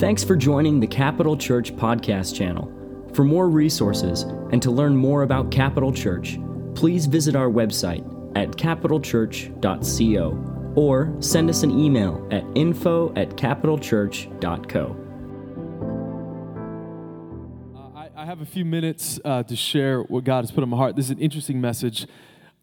Thanks for joining the Capital Church podcast channel. For more resources and to learn more about Capital Church, please visit our website at capitalchurch.co or send us an email at info at capitalchurch.co. Uh, I, I have a few minutes uh, to share what God has put on my heart. This is an interesting message.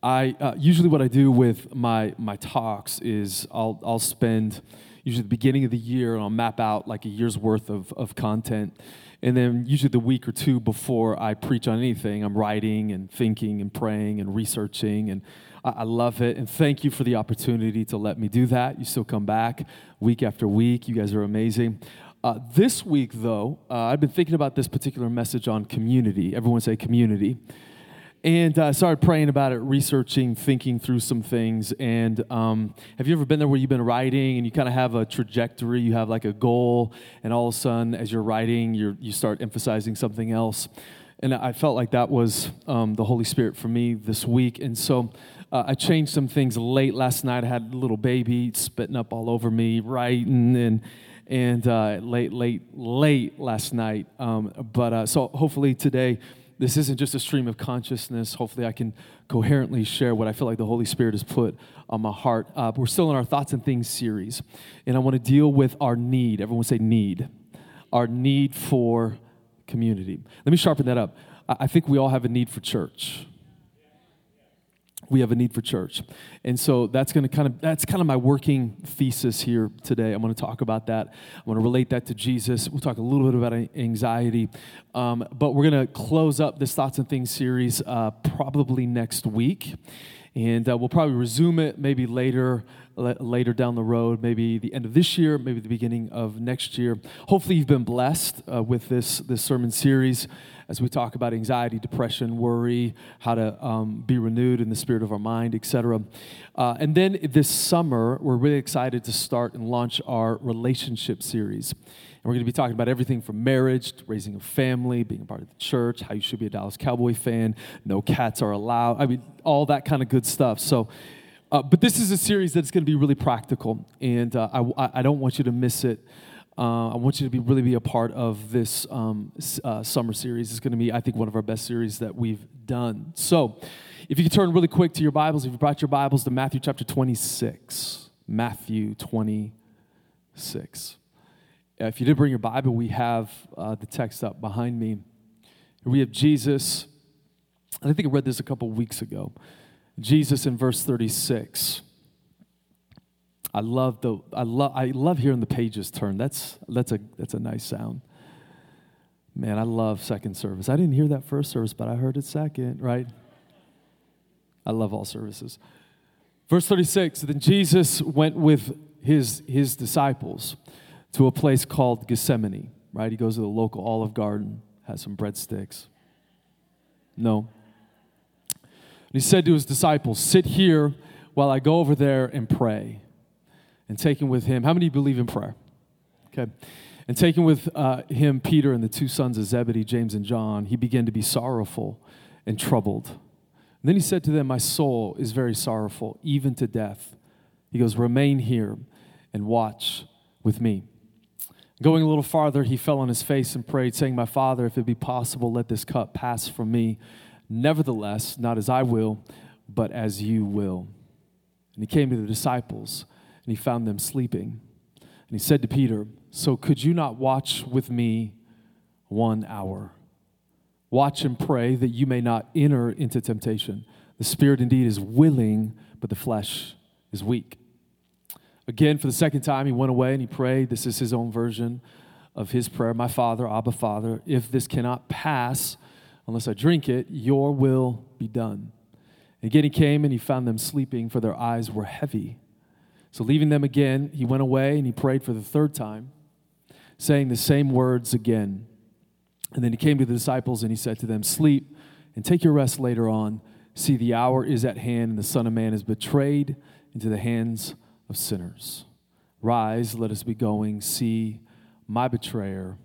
I uh, usually what I do with my my talks is I'll I'll spend usually the beginning of the year and I'll map out like a year's worth of, of content. And then usually the week or two before I preach on anything, I'm writing and thinking and praying and researching and I, I love it. And thank you for the opportunity to let me do that. You still come back week after week. You guys are amazing. Uh, this week, though, uh, I've been thinking about this particular message on community. Everyone say community. And I uh, started praying about it, researching, thinking through some things. And um, have you ever been there where you've been writing and you kind of have a trajectory, you have like a goal, and all of a sudden, as you're writing, you you start emphasizing something else? And I felt like that was um, the Holy Spirit for me this week. And so uh, I changed some things late last night. I had a little baby spitting up all over me, writing, and and uh, late, late, late last night. Um, but uh, so hopefully today this isn't just a stream of consciousness. Hopefully, I can coherently share what I feel like the Holy Spirit has put on my heart. Uh, we're still in our Thoughts and Things series, and I want to deal with our need. Everyone say need. Our need for community. Let me sharpen that up. I think we all have a need for church we have a need for church. And so that's going to kind of that's kind of my working thesis here today. I'm going to talk about that. I want to relate that to jesus. We'll talk a little bit about anxiety. Um, but we're going to close up this thoughts and things series uh, probably next week. And uh, we'll probably resume it maybe later later down the road maybe the end of this year maybe the beginning of next year. Hopefully you've been blessed uh, with this this sermon series as we talk about anxiety, depression, worry, how to um, be renewed in the spirit of our mind, etc. Uh, and then this summer, we're really excited to start and launch our relationship series. And we're going to be talking about everything from marriage to raising a family, being a part of the church, how you should be a Dallas Cowboy fan, no cats are allowed. I mean, all that kind of good stuff. So, uh, but this is a series that's going to be really practical, and uh, I, I don't want you to miss it. Uh, I want you to be really be a part of this um, uh, summer series. It's going to be, I think, one of our best series that we've done. So, if you can turn really quick to your Bibles, if you brought your Bibles to Matthew chapter 26, Matthew 26. Uh, if you did bring your Bible, we have uh, the text up behind me. We have Jesus, I think I read this a couple weeks ago. Jesus in verse 36. I love the I love I love hearing the pages turn. That's that's a that's a nice sound. Man, I love second service. I didn't hear that first service, but I heard it second, right? I love all services. Verse 36, then Jesus went with his his disciples to a place called Gethsemane, right? He goes to the local olive garden, has some breadsticks. No. And he said to his disciples, Sit here while I go over there and pray and taking with him, how many believe in prayer? Okay. And taking with uh, him Peter and the two sons of Zebedee, James and John, he began to be sorrowful and troubled. And then he said to them, My soul is very sorrowful, even to death. He goes, Remain here and watch with me. Going a little farther, he fell on his face and prayed, saying, My Father, if it be possible, let this cup pass from me. Nevertheless, not as I will, but as you will. And he came to the disciples and he found them sleeping. And he said to Peter, So could you not watch with me one hour? Watch and pray that you may not enter into temptation. The spirit indeed is willing, but the flesh is weak. Again, for the second time, he went away and he prayed. This is his own version of his prayer My Father, Abba, Father, if this cannot pass unless I drink it, your will be done. Again, he came and he found them sleeping, for their eyes were heavy. So, leaving them again, he went away and he prayed for the third time, saying the same words again. And then he came to the disciples and he said to them, Sleep and take your rest later on. See, the hour is at hand, and the Son of Man is betrayed into the hands of sinners. Rise, let us be going. See, my betrayer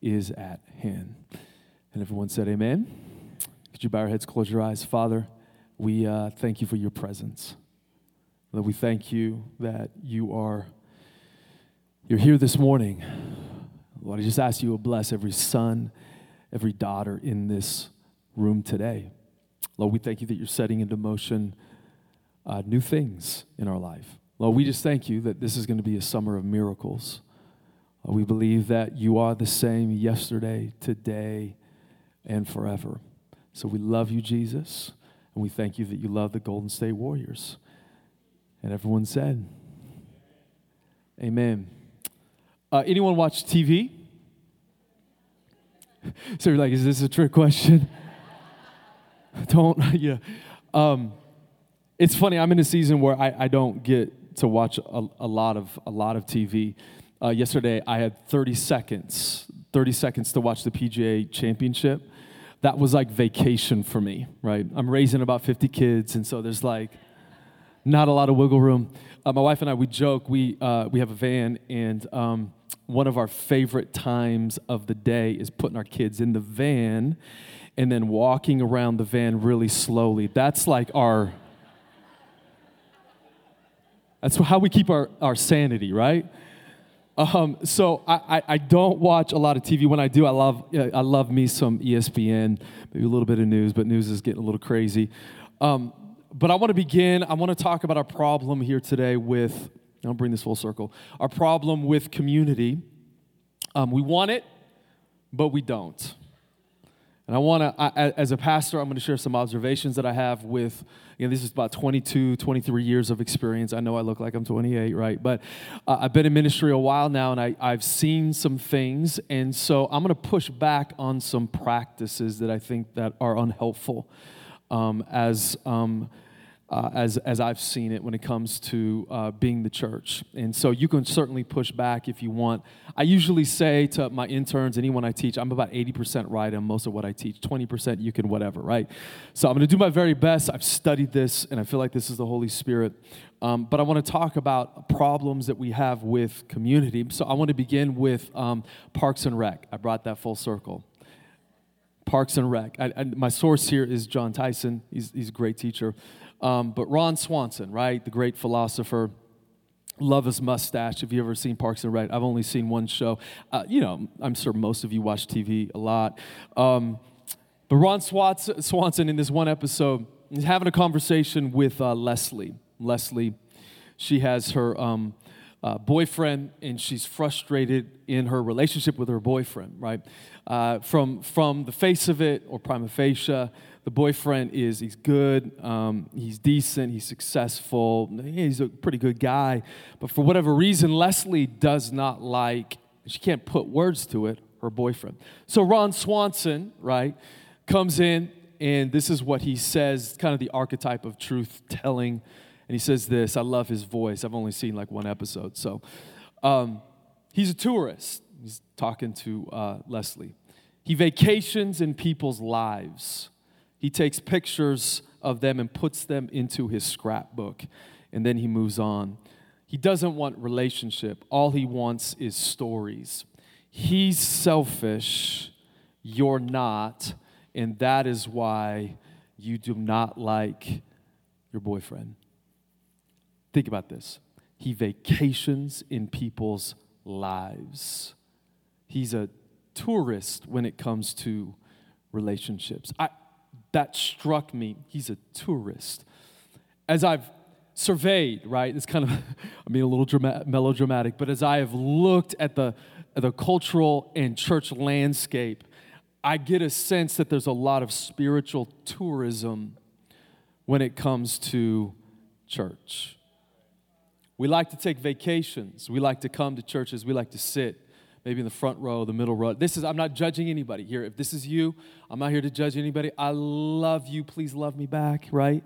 is at hand. And everyone said, Amen. Could you bow your heads, close your eyes? Father, we uh, thank you for your presence. Lord, we thank you that you are you're here this morning. Lord, I just ask you to bless every son, every daughter in this room today. Lord, we thank you that you're setting into motion uh, new things in our life. Lord, we just thank you that this is going to be a summer of miracles. Uh, we believe that you are the same yesterday, today, and forever. So we love you, Jesus, and we thank you that you love the Golden State Warriors. And everyone said, Amen. Uh, anyone watch TV? so you're like, is this a trick question? don't, yeah. Um, it's funny, I'm in a season where I, I don't get to watch a, a, lot of, a lot of TV. Uh, yesterday, I had 30 seconds, 30 seconds to watch the PGA Championship. That was like vacation for me, right? I'm raising about 50 kids, and so there's like not a lot of wiggle room. Uh, my wife and I, we joke, we, uh, we have a van, and um, one of our favorite times of the day is putting our kids in the van and then walking around the van really slowly. That's like our, that's how we keep our, our sanity, right? Um, so I, I, I, don't watch a lot of TV. When I do, I love I love me some ESPN, maybe a little bit of news, but news is getting a little crazy. Um, but I want to begin. I want to talk about our problem here today with. I'll bring this full circle. Our problem with community. Um, we want it, but we don't. And I want to, as a pastor, I'm going to share some observations that I have with, you know, this is about 22, 23 years of experience. I know I look like I'm 28, right? But uh, I've been in ministry a while now and I, I've seen some things. And so I'm going to push back on some practices that I think that are unhelpful um, as, um, uh, as, as I've seen it when it comes to uh, being the church. And so you can certainly push back if you want. I usually say to my interns, anyone I teach, I'm about 80% right on most of what I teach. 20% you can whatever, right? So I'm going to do my very best. I've studied this, and I feel like this is the Holy Spirit. Um, but I want to talk about problems that we have with community. So I want to begin with um, Parks and Rec. I brought that full circle. Parks and Rec. I, I, my source here is Jon Tyson. He's, he's a great teacher. Um, but Ron Swanson, right, the great philosopher, love his mustache. Have you ever seen Parks and Rec? I've only seen one show. Uh, you know, I'm sure most of you watch TV a lot. Um, but Ron Swats- Swanson, in this one episode, is having a conversation with uh, Leslie. Leslie, she has her um, uh, boyfriend, and she's frustrated in her relationship with her boyfriend. Right, uh, from from the face of it, or prima facie the boyfriend is he's good um, he's decent he's successful he's a pretty good guy but for whatever reason leslie does not like she can't put words to it her boyfriend so ron swanson right comes in and this is what he says kind of the archetype of truth telling and he says this i love his voice. I've only seen like one episode. So um, he's a tourist. He's talking to uh, leslie. He vacations in people's lives. He takes pictures of them and puts them into his scrapbook, and then he moves on. He doesn't want relationship, all he wants is stories. He's selfish, you're not, and that is why you do not like your boyfriend. Think about this. He vacations in people's lives. He's a tourist when it comes to relationships. I, that struck me. He's a tourist. As I've surveyed, right, it's kind of, I mean, a little dramatic, melodramatic, but as I have looked at the, at the cultural and church landscape, I get a sense that there's a lot of spiritual tourism when it comes to church. We like to take vacations. We like to come to churches. We like to sit maybe in the front row, the middle row. This is, I'm not judging anybody here. If this is you, I'm not here to judge anybody. I love you. Please love me back, right?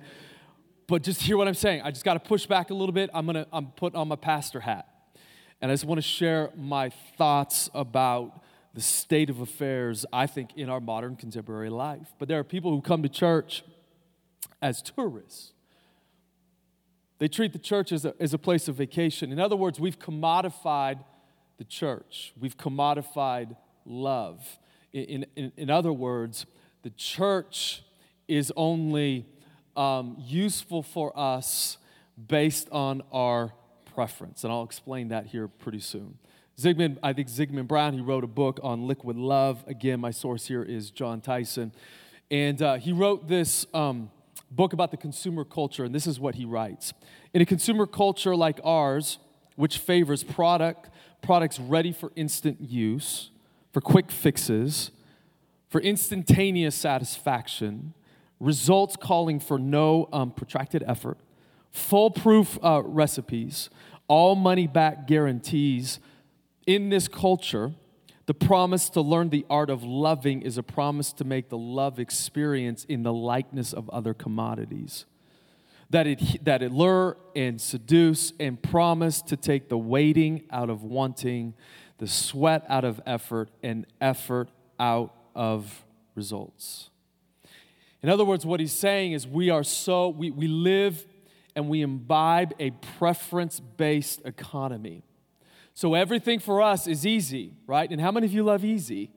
But just hear what I'm saying. I just got to push back a little bit. I'm going to, I'm putting on my pastor hat. And I just want to share my thoughts about the state of affairs, I think, in our modern contemporary life. But there are people who come to church as tourists. They treat the church as a, as a place of vacation. In other words, we've commodified the church. We've commodified love. In, in, in other words, the church is only um, useful for us based on our preference. And I'll explain that here pretty soon. Zygmunt, I think Zygmunt Bauman, he wrote a book on liquid love. Again, my source here is Jon Tyson. And uh, he wrote this um, book about the consumer culture, and this is what he writes. In a consumer culture like ours, which favors product, products ready for instant use, for quick fixes, for instantaneous satisfaction, results calling for no um, protracted effort, foolproof uh, recipes, all money back guarantees, in this culture, the promise to learn the art of loving is a promise to make the love experience in the likeness of other commodities. That it, that it lure and seduce and promise to take the waiting out of wanting, the sweat out of effort, and effort out of results. In other words, what he's saying is we are so, we, we live and we imbibe a preference based economy so everything for us is easy, right? And how many of you love easy?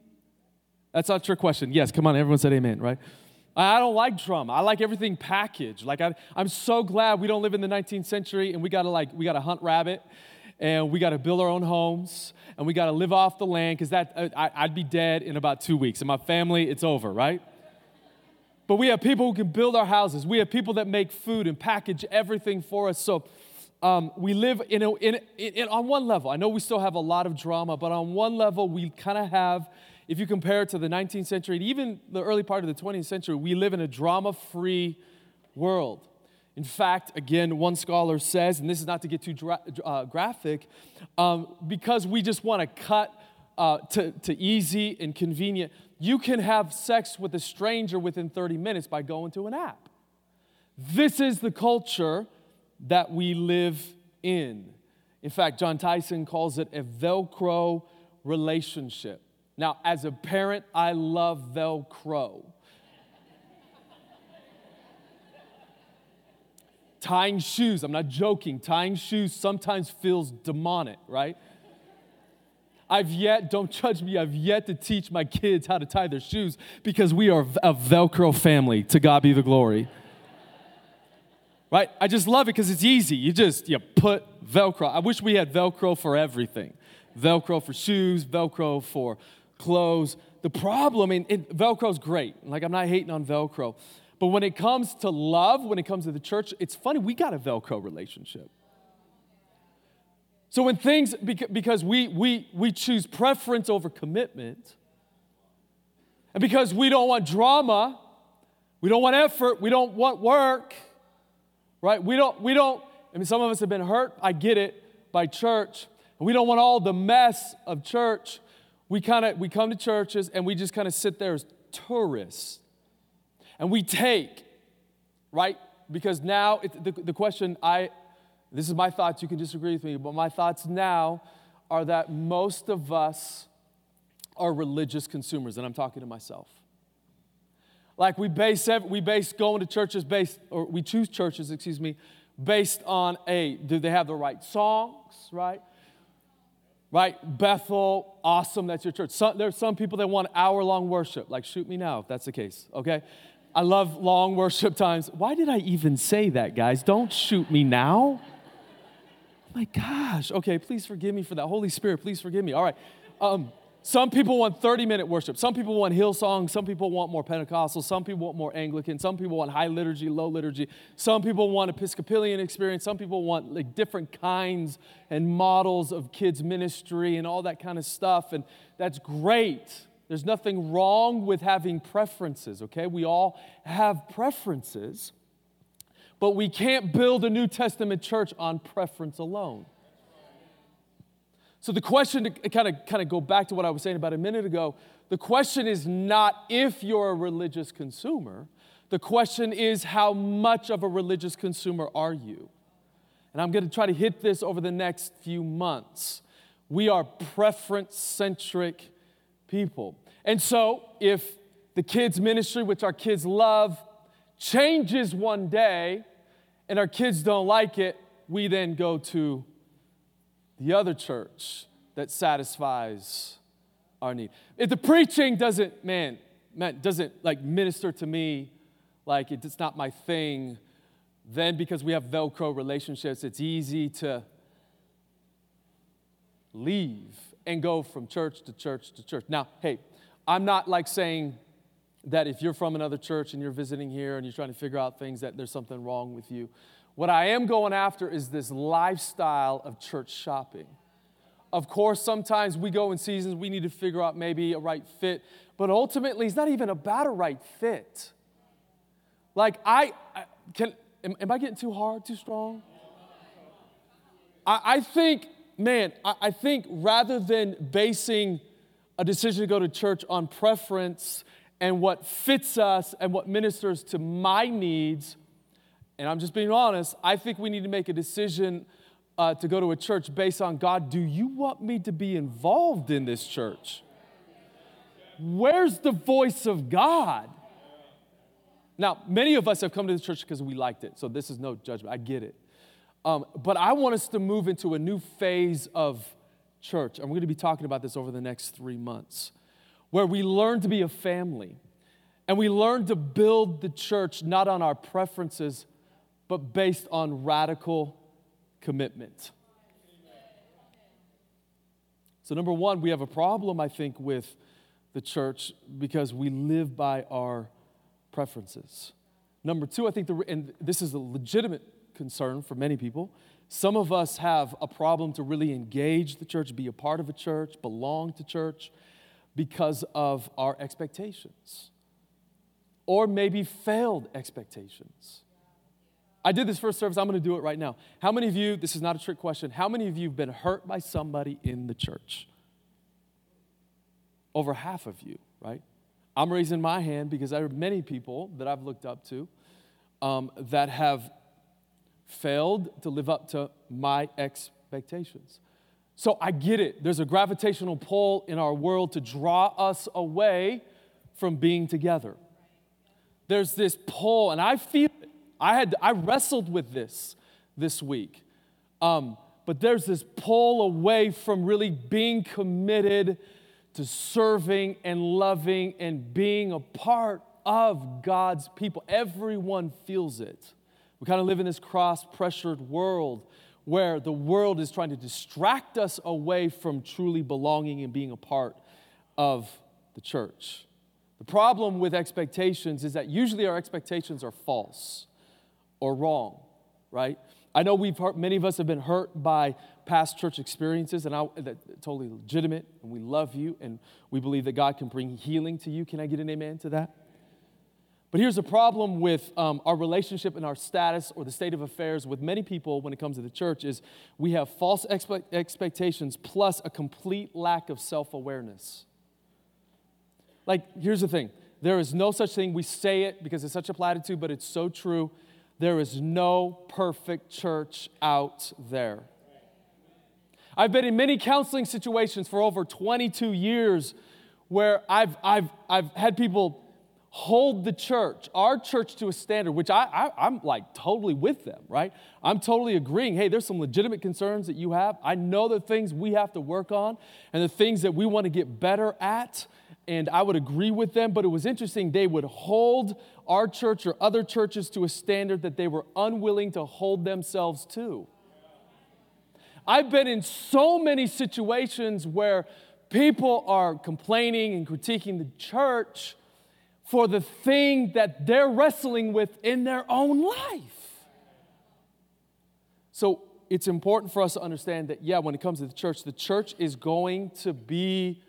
That's not a trick question. Yes, come on, everyone said amen, right? I don't like drama. I like everything packaged. Like I, I'm so glad we don't live in the 19th century and we gotta like we gotta hunt rabbit and we gotta build our own homes and we gotta live off the land because that uh, I, I'd be dead in about two weeks and my family it's over, right? But we have people who can build our houses. We have people that make food and package everything for us. So um, we live in, a, in, in, on one level. I know we still have a lot of drama, but on one level, we kind of have, if you compare it to the 19th century and even the early part of the 20th century, we live in a drama free world. In fact, again, one scholar says, and this is not to get too dra- uh, graphic, um, because we just want to cut uh, to, to easy and convenient, you can have sex with a stranger within 30 minutes by going to an app. This is the culture that we live in. In fact, Jon Tyson calls it a Velcro relationship. Now, as a parent, I love Velcro. tying shoes, I'm not joking, tying shoes sometimes feels demonic, right? I've yet, don't judge me, I've yet to teach my kids how to tie their shoes because we are a Velcro family. To God be the glory right? I just love it because it's easy. You just you put Velcro. I wish we had Velcro for everything. Velcro for shoes, Velcro for clothes. The problem, and, and Velcro's great. Like I'm not hating on Velcro, but when it comes to love, when it comes to the church, it's funny. We got a Velcro relationship. So when things, because we we we choose preference over commitment, and because we don't want drama, we don't want effort, we don't want work right? We don't, we don't, I mean, some of us have been hurt, I get it, by church. We don't want all the mess of church. We kind of, we come to churches and we just kind of sit there as tourists. And we take, right? Because now, it, the, the question I, this is my thoughts, you can disagree with me, but my thoughts now are that most of us are religious consumers, and I'm talking to myself. Like we base, we base going to churches based, or we choose churches, excuse me, based on a, do they have the right songs, right? Right? Bethel, awesome, that's your church. Some, there's some people that want hour long worship. Like, shoot me now if that's the case, okay? I love long worship times. Why did I even say that, guys? Don't shoot me now. My gosh. Okay, please forgive me for that. Holy Spirit, please forgive me. All right. Um, some people want 30 minute worship. Some people want Hillsong. Some people want more Pentecostal. Some people want more Anglican. Some people want high liturgy, low liturgy. Some people want Episcopalian experience. Some people want like different kinds and models of kids' ministry and all that kind of stuff. And that's great. There's nothing wrong with having preferences, okay? We all have preferences, but we can't build a New Testament church on preference alone. So the question to kind of kind of go back to what I was saying about a minute ago, the question is not if you're a religious consumer. The question is how much of a religious consumer are you? And I'm going to try to hit this over the next few months. We are preference centric people. And so if the kids' ministry, which our kids love, changes one day and our kids don't like it, we then go to the other church that satisfies our need. If the preaching doesn't, man, man, doesn't like minister to me, like it's not my thing, then because we have Velcro relationships, it's easy to leave and go from church to church to church. Now, hey, I'm not like saying that if you're from another church and you're visiting here and you're trying to figure out things that there's something wrong with you. What I am going after is this lifestyle of church shopping. Of course, sometimes we go in seasons, we need to figure out maybe a right fit, but ultimately, it's not even about a right fit. Like, I, I can, am, am, I getting too hard, too strong? I, I think, man, I, I think rather than basing a decision to go to church on preference and what fits us and what ministers to my needs, and I'm just being honest, I think we need to make a decision uh, to go to a church based on God, do you want me to be involved in this church? Where's the voice of God? Now, many of us have come to the church because we liked it, so this is no judgment. I get it. Um, but I want us to move into a new phase of church, and we're going to be talking about this over the next three months, where we learn to be a family and we learn to build the church not on our preferences, but based on radical commitment. So, number one, we have a problem, I think, with the church because we live by our preferences. Number two, I think, the, and this is a legitimate concern for many people. Some of us have a problem to really engage the church, be a part of a church, belong to church because of our expectations or maybe failed expectations. I did this first service, I'm gonna do it right now. How many of you, this is not a trick question, how many of you have been hurt by somebody in the church? Over half of you, right? I'm raising my hand because there are many people that I've looked up to um, that have failed to live up to my expectations. So I get it. There's a gravitational pull in our world to draw us away from being together. There's this pull, and I feel I had I wrestled with this this week. Um, but there's this pull away from really being committed to serving and loving and being a part of God's people. Everyone feels it. We kind of live in this cross pressured world where the world is trying to distract us away from truly belonging and being a part of the church. The problem with expectations is that usually our expectations are false or wrong, right? I know we've heard, many of us have been hurt by past church experiences, and I, that's totally legitimate, and we love you, and we believe that God can bring healing to you. Can I get an amen to that? But here's a problem with um, our relationship and our status or the state of affairs with many people when it comes to the church is we have false expe- expectations plus a complete lack of self-awareness. Like, here's the thing. There is no such thing, we say it because it's such a platitude, but it's so true there is no perfect church out there. I've been in many counseling situations for over 22 years where I've, I've, I've had people hold the church, our church, to a standard, which I, I, am like totally with them, right? I'm totally agreeing. Hey, there's some legitimate concerns that you have. I know the things we have to work on and the things that we want to get better at and I would agree with them, but it was interesting. They would hold our church or other churches to a standard that they were unwilling to hold themselves to. I've been in so many situations where people are complaining and critiquing the church for the thing that they're wrestling with in their own life. So it's important for us to understand that, yeah, when it comes to the church, the church is going to be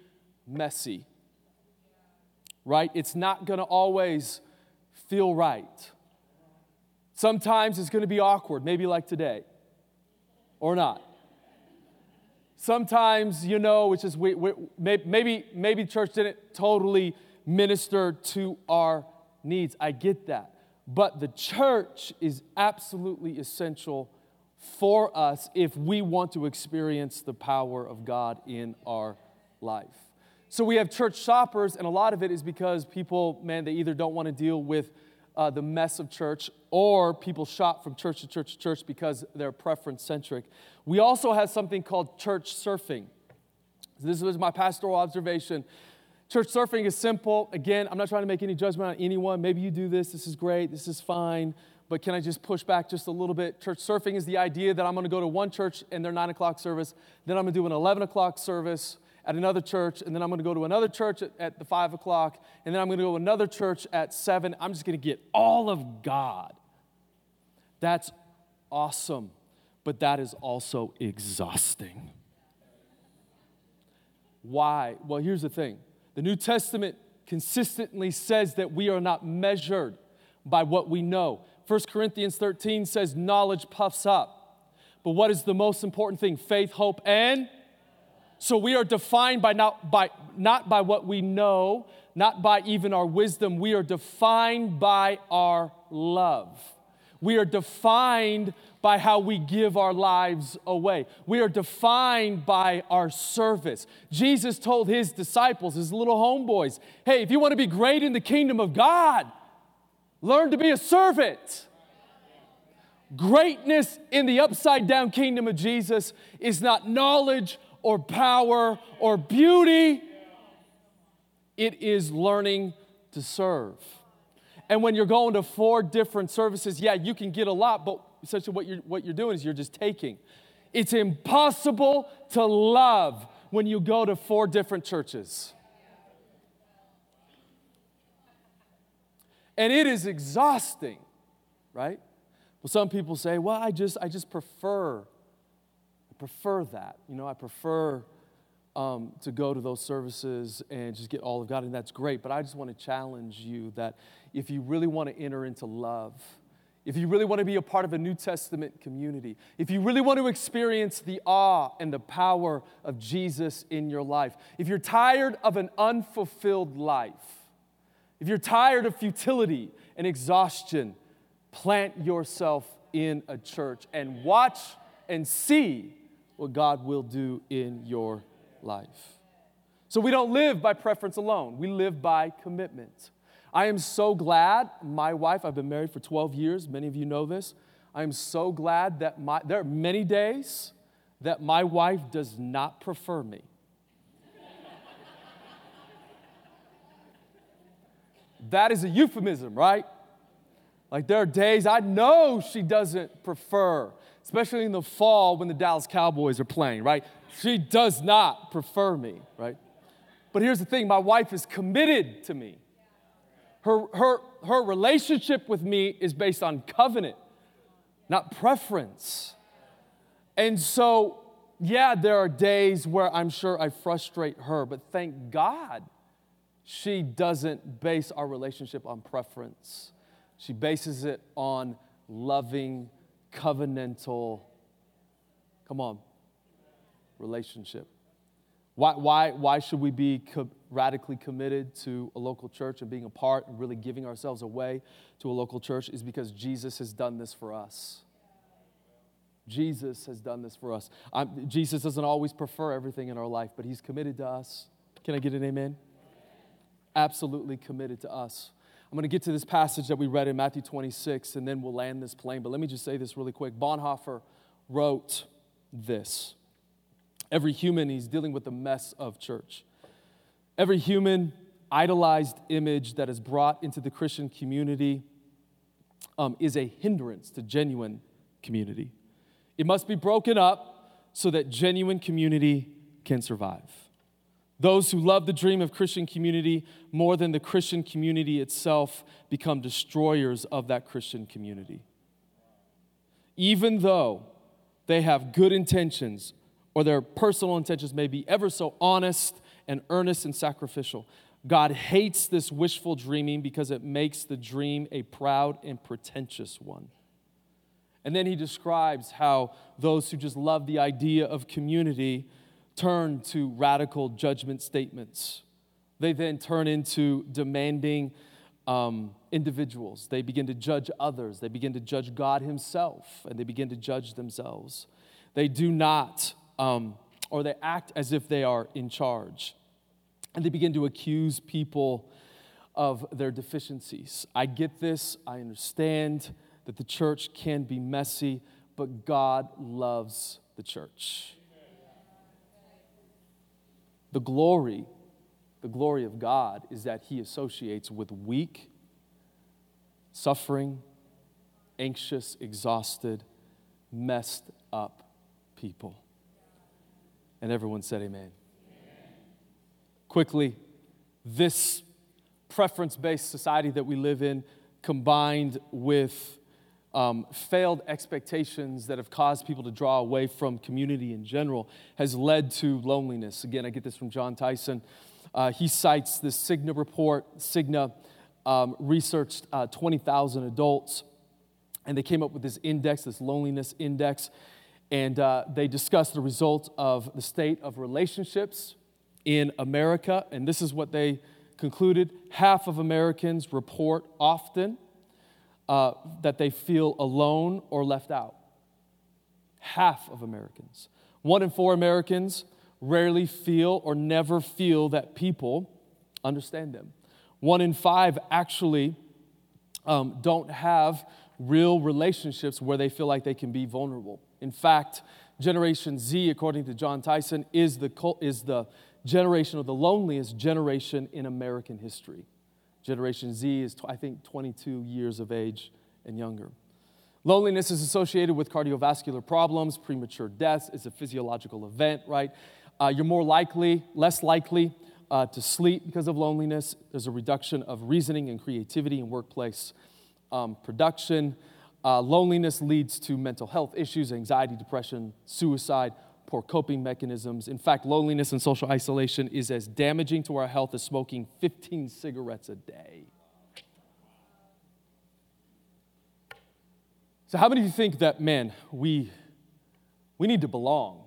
messy right? It's not going to always feel right. Sometimes it's going to be awkward, maybe like today, or not. Sometimes, you know, it's just we, we, maybe maybe church didn't totally minister to our needs. I get that. But the church is absolutely essential for us if we want to experience the power of God in our life. So we have church shoppers, and a lot of it is because people, man, they either don't want to deal with uh, the mess of church, or people shop from church to church to church because they're preference centric. We also have something called church surfing. This was my pastoral observation. Church surfing is simple. Again, I'm not trying to make any judgment on anyone. Maybe you do this, this is great, this is fine. but can I just push back just a little bit? Church surfing is the idea that I'm going to go to one church and their nine o'clock service, then I'm going to do an 11 o'clock service at another church, and then I'm going to go to another church at, at the five o'clock, and then I'm going to go to another church at seven. I'm just going to get all of God. That's awesome, but that is also exhausting. Why? Well, here's the thing the New Testament consistently says that we are not measured by what we know. 1 Corinthians 13 says, Knowledge puffs up. But what is the most important thing? Faith, hope, and so we are defined by not by not by what we know, not by even our wisdom. We are defined by our love. We are defined by how we give our lives away. We are defined by our service. Jesus told his disciples, his little homeboys, hey, if you want to be great in the kingdom of God, learn to be a servant. Greatness in the upside down kingdom of Jesus is not knowledge or power or beauty, it is learning to serve. And when you're going to four different services, yeah, you can get a lot, but essentially what you're, what you're doing is you're just taking. It's impossible to love when you go to four different churches. And it is exhausting, right? Well, some people say, well, I just, I just prefer, prefer that. You know, I prefer um, to go to those services and just get all of God, and that's great. But I just want to challenge you that if you really want to enter into love, if you really want to be a part of a New Testament community, if you really want to experience the awe and the power of Jesus in your life, if you're tired of an unfulfilled life, if you're tired of futility and exhaustion, plant yourself in a church and watch and see what God will do in your life. So we don't live by preference alone, we live by commitment. I am so glad my wife, I've been married for 12 years, many of you know this. I am so glad that my, there are many days that my wife does not prefer me. that is a euphemism, right? Like there are days I know she doesn't prefer, especially in the fall when the Dallas Cowboys are playing, right? She does not prefer me, right? But here's the thing my wife is committed to me. Her, her, her relationship with me is based on covenant, not preference. And so, yeah, there are days where I'm sure I frustrate her, but thank God she doesn't base our relationship on preference. She bases it on loving, covenantal, come on, relationship. Why, why, why should we be co- radically committed to a local church and being a part and really giving ourselves away to a local church? Is because Jesus has done this for us. Jesus has done this for us. I'm, Jesus doesn't always prefer everything in our life, but He's committed to us. Can I get an amen? Absolutely committed to us. I'm going to get to this passage that we read in Matthew 26, and then we'll land this plane. But let me just say this really quick. Bonhoeffer wrote this. Every human, he's dealing with the mess of church. Every human idolized image that is brought into the Christian community um, is a hindrance to genuine community. It must be broken up so that genuine community can survive. Those who love the dream of Christian community more than the Christian community itself become destroyers of that Christian community. Even though they have good intentions or their personal intentions may be ever so honest and earnest and sacrificial, God hates this wishful dreaming because it makes the dream a proud and pretentious one. And then he describes how those who just love the idea of community turn to radical judgment statements. They then turn into demanding um, individuals. They begin to judge others. They begin to judge God Himself, and they begin to judge themselves. They do not, um, or they act as if they are in charge. And they begin to accuse people of their deficiencies. I get this, I understand that the church can be messy, but God loves the church the glory, the glory of God is that He associates with weak, suffering, anxious, exhausted, messed up people. And everyone said, Amen. amen. Quickly, this preference based society that we live in, combined with um, failed expectations that have caused people to draw away from community in general, has led to loneliness. Again, I get this from Jon Tyson. Uh, he cites the Cigna report. Cigna um, researched uh, 20,000 adults, and they came up with this index, this loneliness index, and uh, they discussed the result of the state of relationships in America. And this is what they concluded half of Americans report often uh, that they feel alone or left out. Half of Americans. One in four Americans rarely feel or never feel that people understand them. One in five actually um, don't have real relationships where they feel like they can be vulnerable. In fact, Generation Z, according to Jon Tyson, is the, is the generation of the loneliest generation in American history. Generation Z is, I think, 22 years of age and younger. Loneliness is associated with cardiovascular problems, premature deaths. It's a physiological event, right? Uh, you're more likely, less likely uh, to sleep because of loneliness. There's a reduction of reasoning and creativity in workplace um, production. Uh, loneliness leads to mental health issues, anxiety, depression, suicide, poor coping mechanisms. In fact, loneliness and social isolation is as damaging to our health as smoking 15 cigarettes a day. So, how many of you think that, man, we, we need to belong?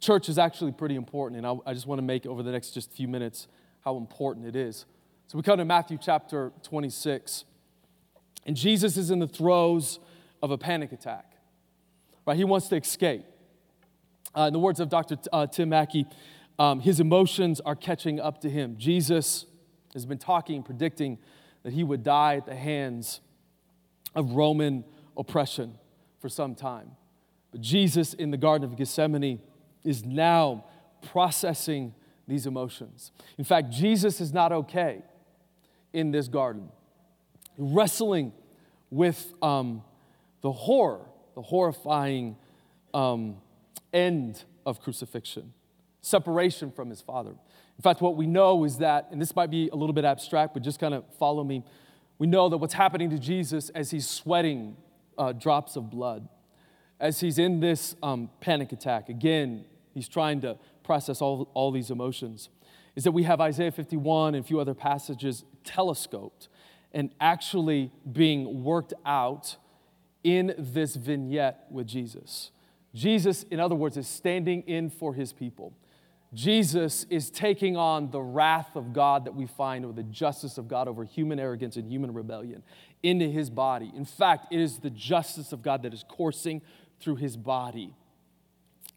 Church is actually pretty important, and I, I just want to make over the next just few minutes how important it is. So, we come to Matthew chapter 26, and Jesus is in the throes of a panic attack. Right? He wants to escape. Uh, in the words of Dr. T- uh, Tim Mackie, um, his emotions are catching up to him. Jesus has been talking, predicting that he would die at the hands of Roman oppression for some time. But Jesus in the Garden of Gethsemane is now processing these emotions. In fact, Jesus is not okay in this garden, wrestling with um, the horror, the horrifying um, end of crucifixion, separation from his Father. In fact, what we know is that, and this might be a little bit abstract, but just kind of follow me we know that what's happening to Jesus as he's sweating uh, drops of blood, as he's in this um, panic attack, again, he's trying to process all, all these emotions, is that we have Isaiah 51 and a few other passages telescoped and actually being worked out in this vignette with Jesus. Jesus, in other words, is standing in for his people. Jesus is taking on the wrath of God that we find, or the justice of God over human arrogance and human rebellion into his body. In fact, it is the justice of God that is coursing through his body.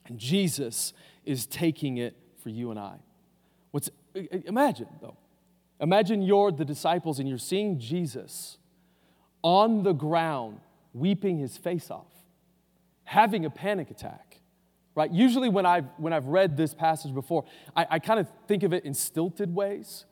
And Jesus is taking it for you and I. What's, imagine, though. Imagine you're the disciples and you're seeing Jesus on the ground weeping his face off, having a panic attack right? Usually, when I've, when I've read this passage before, I, I kind of think of it in stilted ways.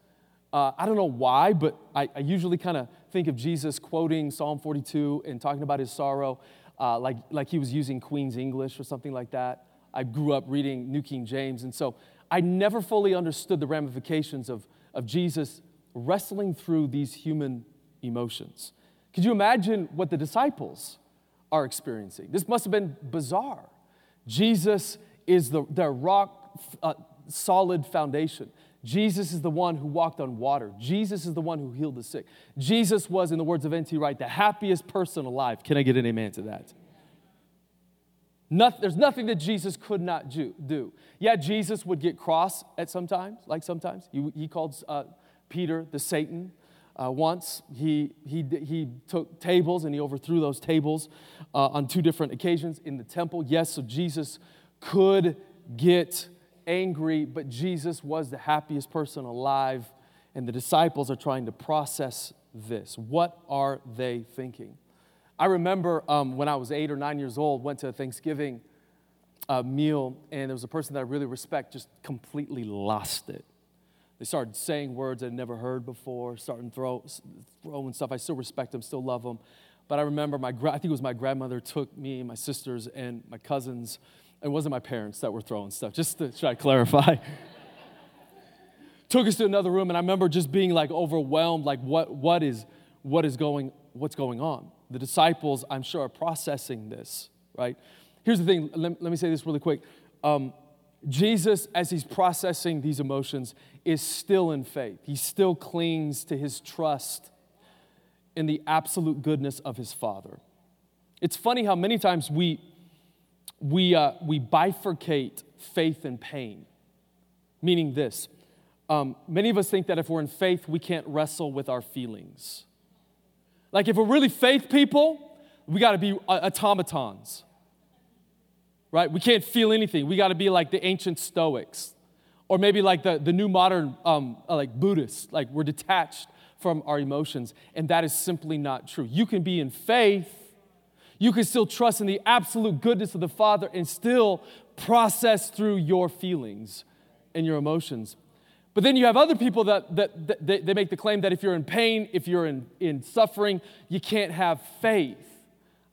Uh, I don't know why, but I, I usually kind of think of Jesus quoting Psalm 42 and talking about his sorrow uh, like, like he was using Queen's English or something like that. I grew up reading New King James, and so I never fully understood the ramifications of, of Jesus wrestling through these human emotions. Could you imagine what the disciples are experiencing? This must have been bizarre. Jesus is the, the rock uh, solid foundation. Jesus is the one who walked on water. Jesus is the one who healed the sick. Jesus was, in the words of N.T. Wright, the happiest person alive. Can I get an amen to that? There's nothing that Jesus could not do. Yeah, Jesus would get cross at sometimes, like sometimes. He, he called uh, Peter the Satan. Uh, once he, he, he took tables and he overthrew those tables uh, on two different occasions in the temple. Yes, so Jesus could get angry, but Jesus was the happiest person alive, and the disciples are trying to process this. What are they thinking? I remember um, when I was eight or nine years old, went to a Thanksgiving uh, meal, and there was a person that I really respect just completely lost it They started saying words I'd never heard before, starting throw, throwing stuff. I still respect them, still love them. But I remember my, I think it was my grandmother took me, my sisters, and my cousins. It wasn't my parents that were throwing stuff, just to try to clarify. took us to another room, and I remember just being like overwhelmed, like what, what is, what is going, what's going on? The disciples, I'm sure, are processing this, right? Here's the thing, let, let me say this really quick. Um, Jesus, as he's processing these emotions, is still in faith. He still clings to his trust in the absolute goodness of his Father. It's funny how many times we, we, uh, we bifurcate faith and pain, meaning this. Um, many of us think that if we're in faith, we can't wrestle with our feelings. Like, if we're really faith people, we got to be automatons right? We can't feel anything. We got to be like the ancient Stoics, or maybe like the, the new modern um, uh, like Buddhists. Like we're detached from our emotions, and that is simply not true. You can be in faith. You can still trust in the absolute goodness of the Father and still process through your feelings and your emotions. But then you have other people that, that, that they make the claim that if you're in pain, if you're in, in suffering, you can't have faith.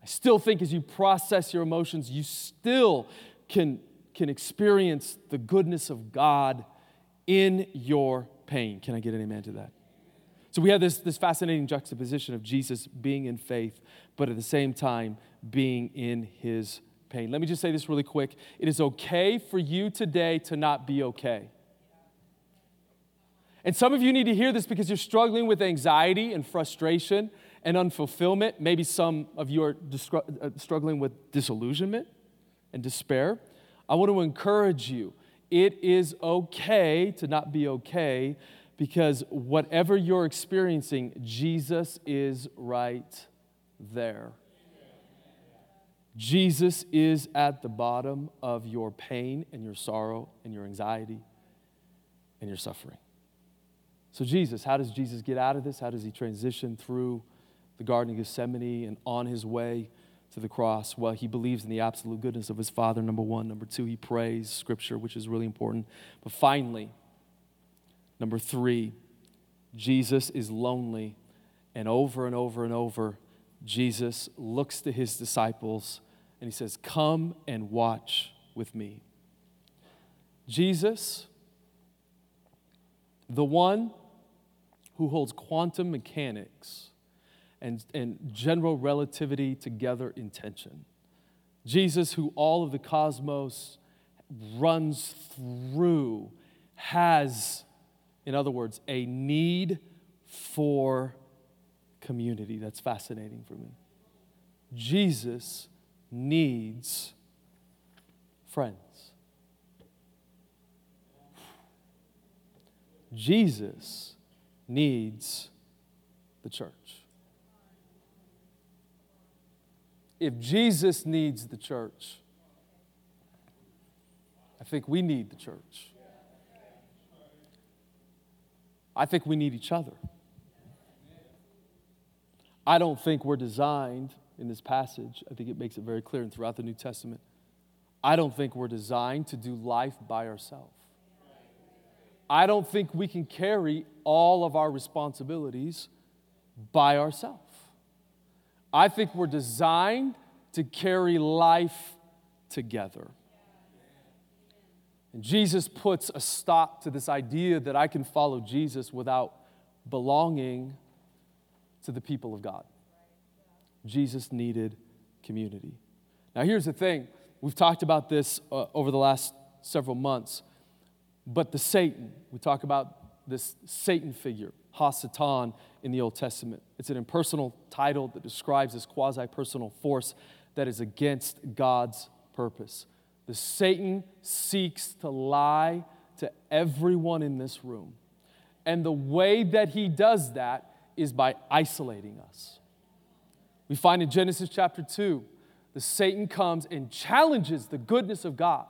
I still think as you process your emotions, you still can, can experience the goodness of God in your pain. Can I get an amen to that? So we have this, this fascinating juxtaposition of Jesus being in faith, but at the same time being in his pain. Let me just say this really quick. It is okay for you today to not be okay. And some of you need to hear this because you're struggling with anxiety and frustration and unfulfillment. Maybe some of you are uh, struggling with disillusionment and despair. I want to encourage you. It is okay to not be okay because whatever you're experiencing, Jesus is right there. Jesus is at the bottom of your pain and your sorrow and your anxiety and your suffering. So, Jesus, how does Jesus get out of this? How does he transition through the Garden of Gethsemane and on his way to the cross? Well, he believes in the absolute goodness of his Father, number one. Number two, he prays Scripture, which is really important. But finally, number three, Jesus is lonely. And over and over and over, Jesus looks to his disciples and he says, Come and watch with me. Jesus, the one who holds quantum mechanics and, and general relativity together in tension. Jesus, who all of the cosmos runs through, has, in other words, a need for community. That's fascinating for me. Jesus needs friends. Jesus needs the church. If Jesus needs the church, I think we need the church. I think we need each other. I don't think we're designed in this passage, I think it makes it very clear and throughout the New Testament. I don't think we're designed to do life by ourselves. I don't think we can carry all of our responsibilities by ourselves. I think we're designed to carry life together. And Jesus puts a stop to this idea that I can follow Jesus without belonging to the people of God. Jesus needed community. Now, here's the thing we've talked about this uh, over the last several months, but the Satan, we talk about this Satan figure, Hasatan, in the Old Testament. It's an impersonal title that describes this quasi personal force that is against God's purpose. The Satan seeks to lie to everyone in this room. And the way that he does that is by isolating us. We find in Genesis chapter 2, the Satan comes and challenges the goodness of God.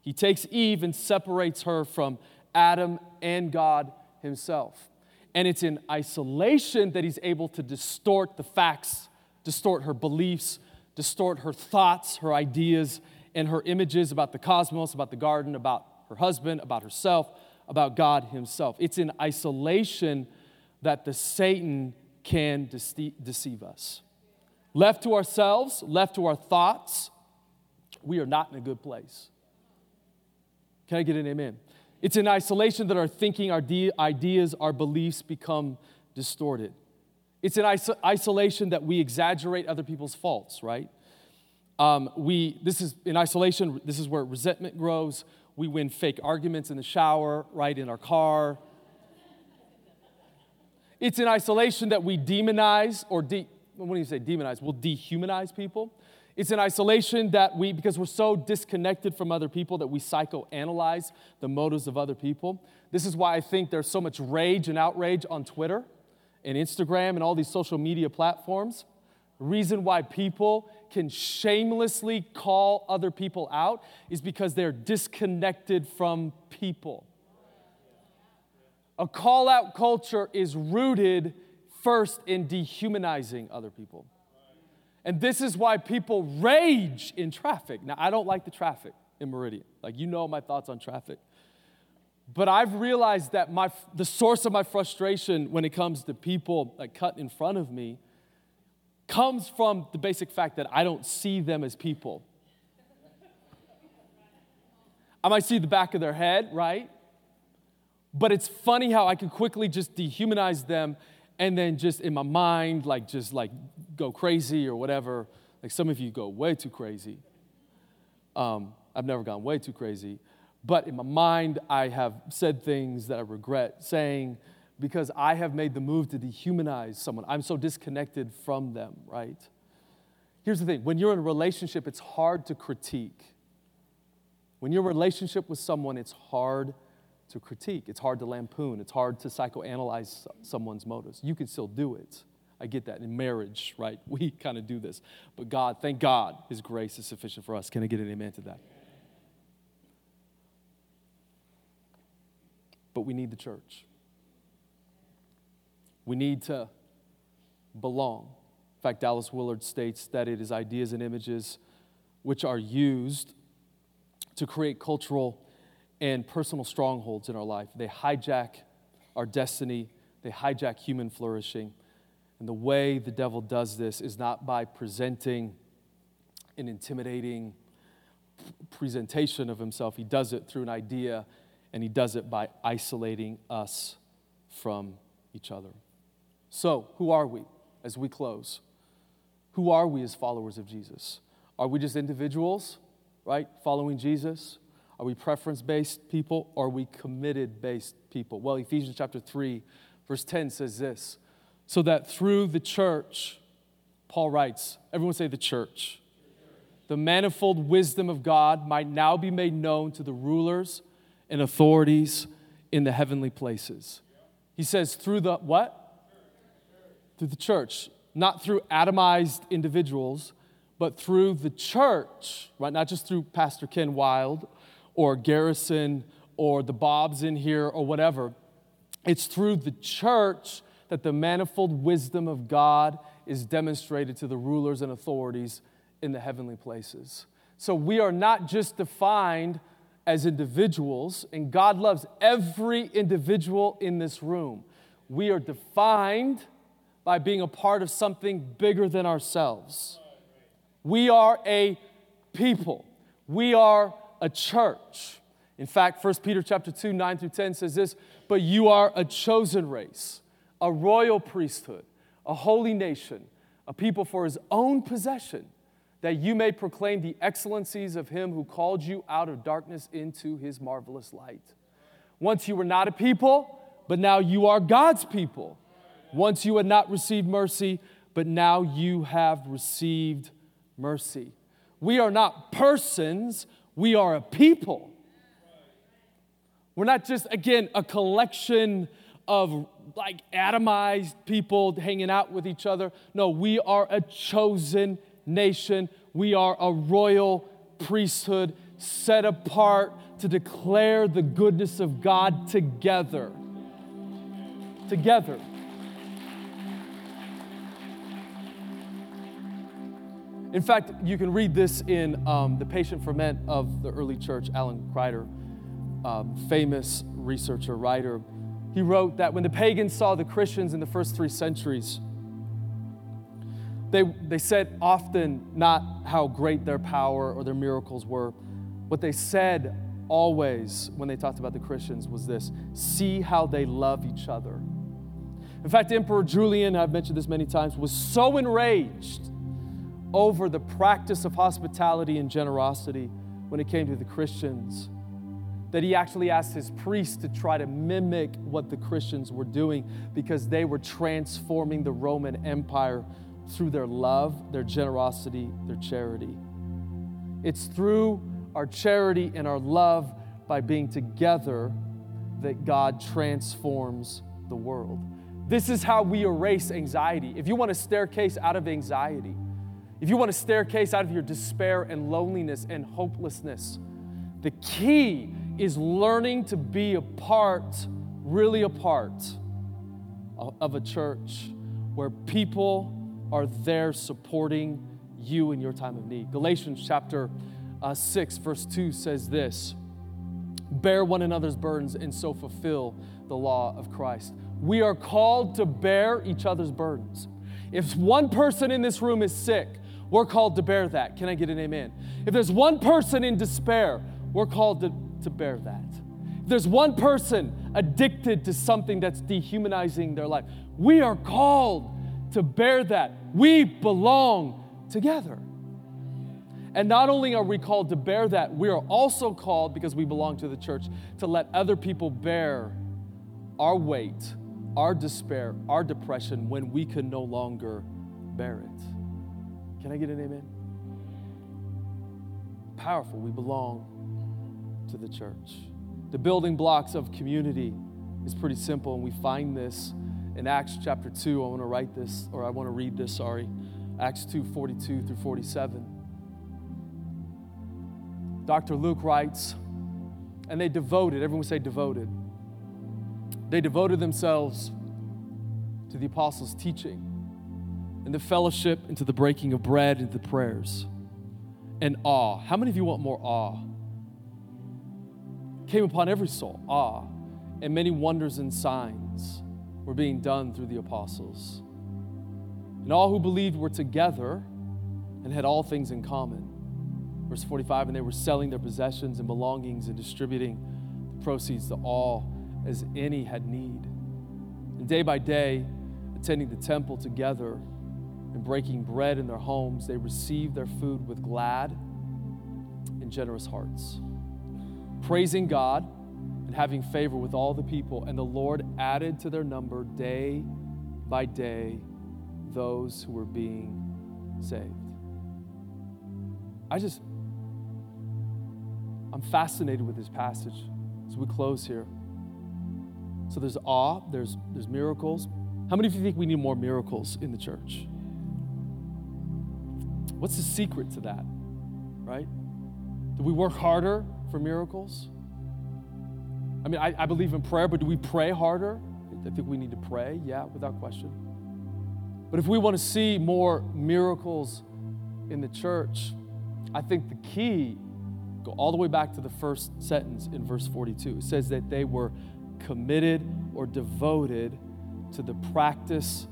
He takes Eve and separates her from Adam and God himself. And it's in isolation that he's able to distort the facts, distort her beliefs, distort her thoughts, her ideas, and her images about the cosmos, about the garden, about her husband, about herself, about God Himself. It's in isolation that the Satan can dece- deceive us. Left to ourselves, left to our thoughts, we are not in a good place. Can I get an amen? It's in isolation that our thinking, our de- ideas, our beliefs become distorted. It's in iso- isolation that we exaggerate other people's faults, right? Um, we, this is in isolation, this is where resentment grows. We win fake arguments in the shower, right, in our car. It's in isolation that we demonize or de- what do you say demonize? We'll dehumanize people. It's in isolation that we, because we're so disconnected from other people, that we psychoanalyze the motives of other people. This is why I think there's so much rage and outrage on Twitter and Instagram and all these social media platforms. Reason why people can shamelessly call other people out is because they're disconnected from people. A call out culture is rooted first in dehumanizing other people. And this is why people rage in traffic. Now, I don't like the traffic in Meridian. Like, you know my thoughts on traffic. But I've realized that my, the source of my frustration when it comes to people like cut in front of me comes from the basic fact that I don't see them as people. I might see the back of their head, right? But it's funny how I can quickly just dehumanize them and then just in my mind, like just like go crazy or whatever. Like some of you go way too crazy. Um, I've never gone way too crazy. But in my mind, I have said things that I regret saying because I have made the move to dehumanize someone. I'm so disconnected from them, right? Here's the thing when you're in a relationship, it's hard to critique. When you're in a relationship with someone, it's hard to critique. It's hard to lampoon. It's hard to psychoanalyze someone's motives. You can still do it. I get that. In marriage, right? We kind of do this. But God, thank God, His grace is sufficient for us. Can I get an amen to that? But we need the church. We need to belong. In fact, Dallas Willard states that it is ideas and images which are used to create cultural and personal strongholds in our life. They hijack our destiny, they hijack human flourishing. And the way the devil does this is not by presenting an intimidating presentation of himself, he does it through an idea, and he does it by isolating us from each other. So, who are we as we close? Who are we as followers of Jesus? Are we just individuals, right, following Jesus? Are we preference based people or are we committed based people? Well, Ephesians chapter 3, verse 10 says this so that through the church, Paul writes, everyone say the church, the manifold wisdom of God might now be made known to the rulers and authorities in the heavenly places. He says, through the what? Through the church, not through atomized individuals, but through the church, right? Not just through Pastor Ken Wilde or Garrison or the Bobs in here or whatever. It's through the church that the manifold wisdom of God is demonstrated to the rulers and authorities in the heavenly places. So we are not just defined as individuals, and God loves every individual in this room. We are defined by being a part of something bigger than ourselves. We are a people. We are a church. In fact, 1 Peter chapter 2, 9 through 10 says this, but you are a chosen race, a royal priesthood, a holy nation, a people for his own possession, that you may proclaim the excellencies of him who called you out of darkness into his marvelous light. Once you were not a people, but now you are God's people. Once you had not received mercy, but now you have received mercy. We are not persons, we are a people. We're not just, again, a collection of like atomized people hanging out with each other. No, we are a chosen nation. We are a royal priesthood set apart to declare the goodness of God together. Together. In fact, you can read this in um, The Patient Ferment of the Early Church, Alan Kreider, um, famous researcher, writer. He wrote that when the pagans saw the Christians in the first three centuries, they, they said often not how great their power or their miracles were. What they said always when they talked about the Christians was this see how they love each other. In fact, Emperor Julian, I've mentioned this many times, was so enraged over the practice of hospitality and generosity when it came to the Christians that he actually asked his priests to try to mimic what the Christians were doing because they were transforming the Roman Empire through their love, their generosity, their charity. It's through our charity and our love by being together that God transforms the world. This is how we erase anxiety. If you want a staircase out of anxiety, if you want a staircase out of your despair and loneliness and hopelessness, the key is learning to be a part, really a part of a church where people are there supporting you in your time of need. Galatians chapter uh, 6, verse 2 says this Bear one another's burdens and so fulfill the law of Christ. We are called to bear each other's burdens. If one person in this room is sick, we're called to bear that. Can I get an amen? If there's one person in despair, we're called to, to bear that. If there's one person addicted to something that's dehumanizing their life, we are called to bear that. We belong together. And not only are we called to bear that, we are also called, because we belong to the church, to let other people bear our weight, our despair, our depression when we can no longer bear it. Can I get an amen? Powerful. We belong to the church. The building blocks of community is pretty simple, and we find this in Acts chapter 2, I want to write this, or I want to read this, sorry. Acts 2 42 through 47. Dr. Luke writes, and they devoted, everyone say devoted. They devoted themselves to the apostles' teaching and the fellowship into the breaking of bread into the prayers and awe. How many of you want more awe? Came upon every soul, awe, and many wonders and signs were being done through the apostles. And all who believed were together and had all things in common. Verse 45 and they were selling their possessions and belongings and distributing the proceeds to all as any had need. And day by day, attending the temple together and breaking bread in their homes, they received their food with glad and generous hearts, praising God and having favor with all the people. And the Lord added to their number day by day those who were being saved. I just, I'm fascinated with this passage as we close here. So there's awe, there's, there's miracles. How many of you think we need more miracles in the church? What's the secret to that, right? Do we work harder for miracles? I mean, I, I believe in prayer, but do we pray harder? I think we need to pray, yeah, without question. But if we want to see more miracles in the church, I think the key, go all the way back to the first sentence in verse 42. It says that they were committed or devoted to the practice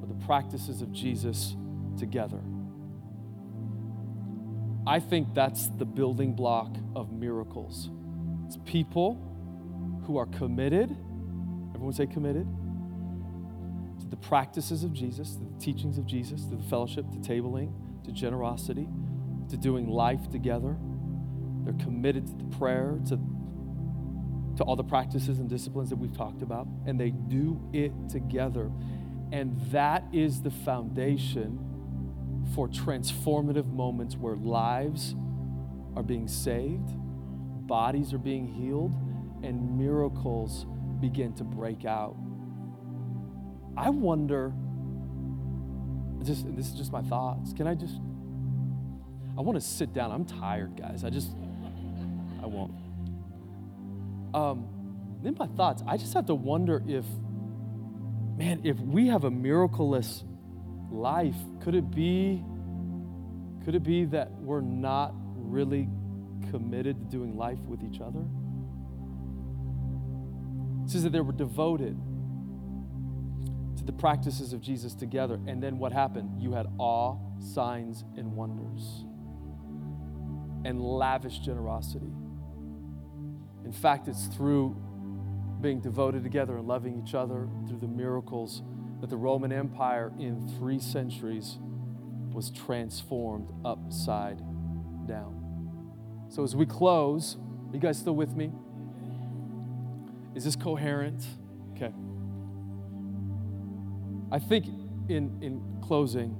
or the practices of Jesus together. I think that's the building block of miracles. It's people who are committed, everyone say committed, to the practices of Jesus, to the teachings of Jesus, to the fellowship, to tabling, to generosity, to doing life together. They're committed to the prayer, to, to all the practices and disciplines that we've talked about, and they do it together. And that is the foundation for transformative moments where lives are being saved, bodies are being healed, and miracles begin to break out. I wonder, just this is just my thoughts. Can I just I want to sit down. I'm tired, guys. I just I won't. Um in my thoughts, I just have to wonder if man, if we have a miracleless life, could it be could it be that we're not really committed to doing life with each other? It says that they were devoted to the practices of Jesus together. And then what happened? You had awe, signs, and wonders, and lavish generosity. In fact, it's through being devoted together and loving each other, through the miracles, that the Roman Empire in three centuries was transformed upside down. So, as we close, are you guys still with me? Is this coherent? Okay. I think in, in closing,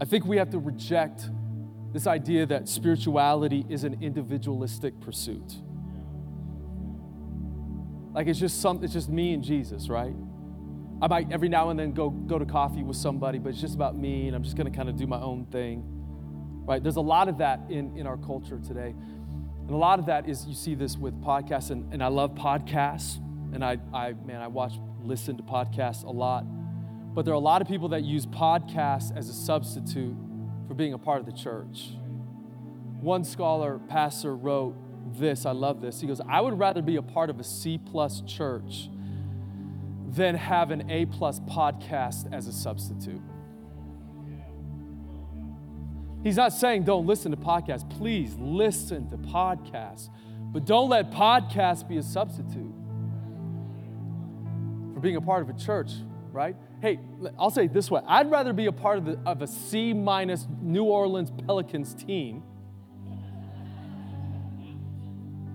I think we have to reject this idea that spirituality is an individualistic pursuit. Like it's just some, it's just me and Jesus, right? I might every now and then go go to coffee with somebody, but it's just about me, and I'm just going to kind of do my own thing, right? There's a lot of that in in our culture today, and a lot of that is you see this with podcasts, and, and I love podcasts, and I I man I watch listen to podcasts a lot, but there are a lot of people that use podcasts as a substitute for being a part of the church. One scholar, pastor, wrote this. I love this. He goes, I would rather be a part of a C plus church than have an A plus podcast as a substitute. He's not saying don't listen to podcasts. Please listen to podcasts. But don't let podcasts be a substitute for being a part of a church, right? Hey, I'll say it this way I'd rather be a part of, the, of a C minus New Orleans Pelicans team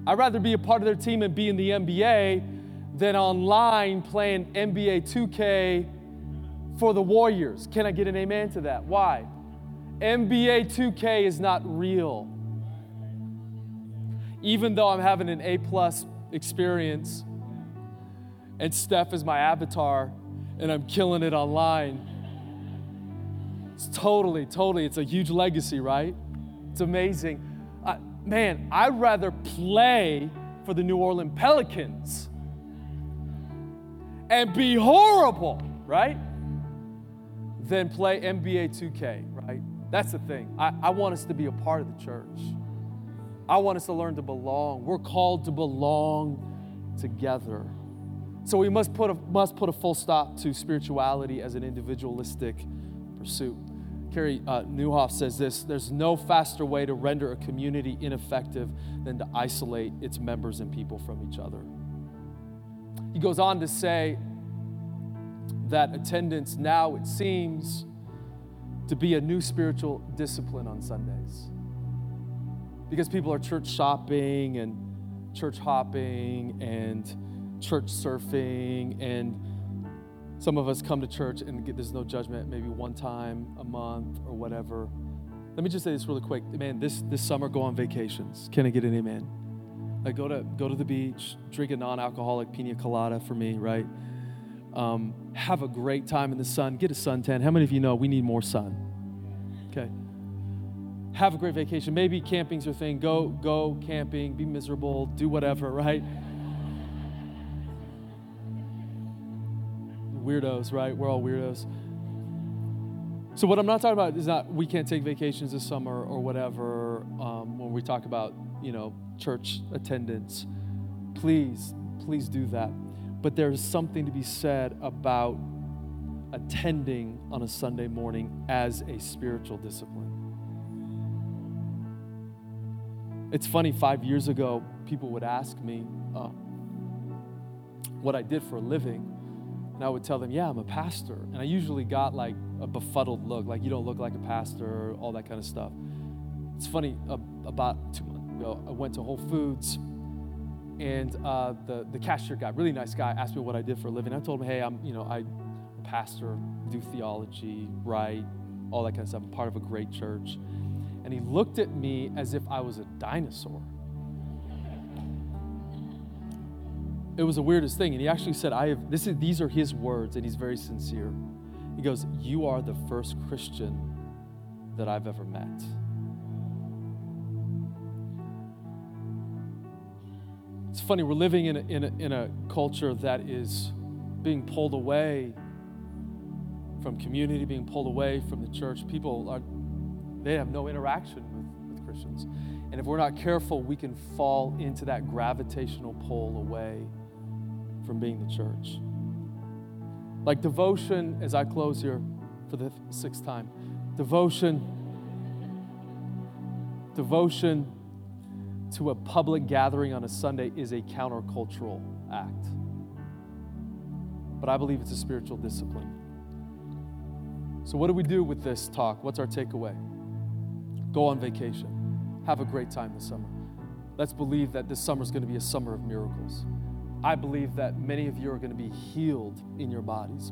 I'd rather be a part of their team and be in the NBA than online playing NBA 2K for the Warriors. Can I get an amen to that? Why? NBA 2K is not real. Even though I'm having an A plus experience and Steph is my avatar and I'm killing it online. It's totally, totally, it's a huge legacy, right? It's amazing man, I'd rather play for the New Orleans Pelicans and be horrible, right? Than play NBA 2K, right? That's the thing. I, I want us to be a part of the church. I want us to learn to belong. We're called to belong together. So we must put a, must put a full stop to spirituality as an individualistic pursuit. Carey uh, Nieuwhof says this there's no faster way to render a community ineffective than to isolate its members and people from each other. He goes on to say that attendance now, it seems, to be a new spiritual discipline on Sundays. Because people are church shopping and church hopping and church surfing and some of us come to church and get, there's no judgment, maybe one time a month or whatever. Let me just say this really quick. Man, this, this summer, go on vacations. Can I get an amen? Like go to, go to the beach, drink a non alcoholic pina colada for me, right? Um, have a great time in the sun. Get a suntan. How many of you know we need more sun? Okay. Have a great vacation. Maybe camping's your thing. Go, go camping, be miserable, do whatever, right? weirdos, right? We're all weirdos. So what I'm not talking about is not we can't take vacations this summer or whatever. Um, when we talk about you know church attendance, please, please do that. But there's something to be said about attending on a Sunday morning as a spiritual discipline. It's funny. Five years ago, people would ask me uh, what I did for a living and I would tell them, Yeah, I'm a pastor. And I usually got like a befuddled look, like, You don't look like a pastor, all that kind of stuff. It's funny, uh, about two I went to Whole Foods and uh, the, the cashier guy, really nice guy, asked me what I did for a living. I told him, Hey, I'm, you know, a pastor, do theology, write, all that kind of stuff. I'm part of a great church. And he looked at me as if I was a dinosaur. it was the weirdest thing. And he actually said, I have, this is, these are his words, and he's very sincere. He goes, You are the first Christian that I've ever met. It's funny, we're living in a, in a, in a culture that is being pulled away from community, being pulled away from the church. People are, they have no interaction with, with Christians. And if we're not careful, we can fall into that gravitational pull away from being the church. Like devotion, as I close here for the sixth time, devotion, devotion to a public gathering on a Sunday is a countercultural act. But I believe it's a spiritual discipline. So, what do we do with this talk? What's our takeaway? Go on vacation. Have a great time this summer. Let's believe that this summer is going to be a summer of miracles. I believe that many of you are going to be healed in your bodies.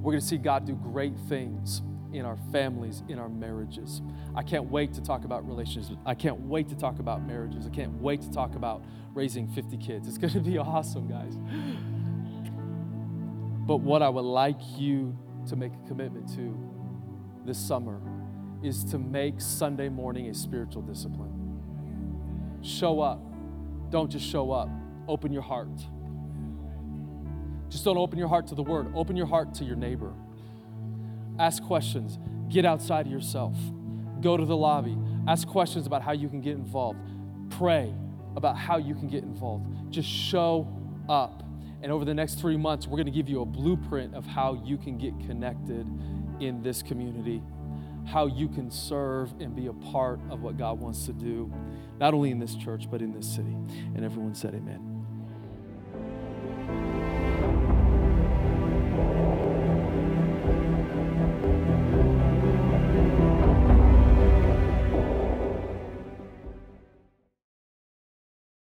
We're going to see God do great things in our families, in our marriages. I can't wait to talk about relationships. I can't wait to talk about marriages. I can't wait to talk about raising 50 kids. It's going to be awesome, guys. But what I would like you to make a commitment to this summer is to make Sunday morning a spiritual discipline. Show up. Don't just show up, open your heart. Just don't open your heart to the word, open your heart to your neighbor. Ask questions, get outside of yourself, go to the lobby, ask questions about how you can get involved, pray about how you can get involved. Just show up. And over the next three months, we're going to give you a blueprint of how you can get connected in this community, how you can serve and be a part of what God wants to do, not only in this church, but in this city. And everyone said, Amen.